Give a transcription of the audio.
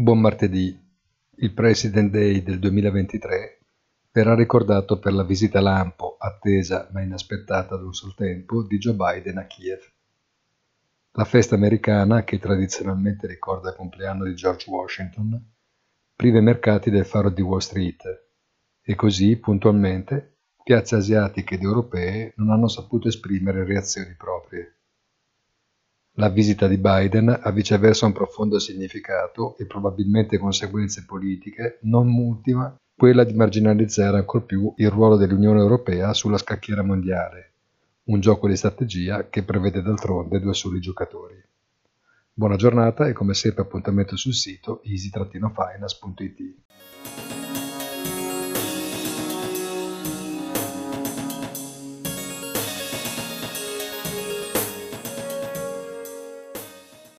Buon martedì. Il President Day del 2023 verrà ricordato per la visita lampo, attesa ma inaspettata ad un sol tempo, di Joe Biden a Kiev. La festa americana, che tradizionalmente ricorda il compleanno di George Washington, priva i mercati del faro di Wall Street e così, puntualmente, piazze asiatiche ed europee non hanno saputo esprimere reazioni proprie. La visita di Biden ha viceversa un profondo significato e probabilmente conseguenze politiche, non ultima quella di marginalizzare ancor più il ruolo dell'Unione Europea sulla scacchiera mondiale, un gioco di strategia che prevede d'altronde due soli giocatori. Buona giornata e come sempre appuntamento sul sito easy-finance.it.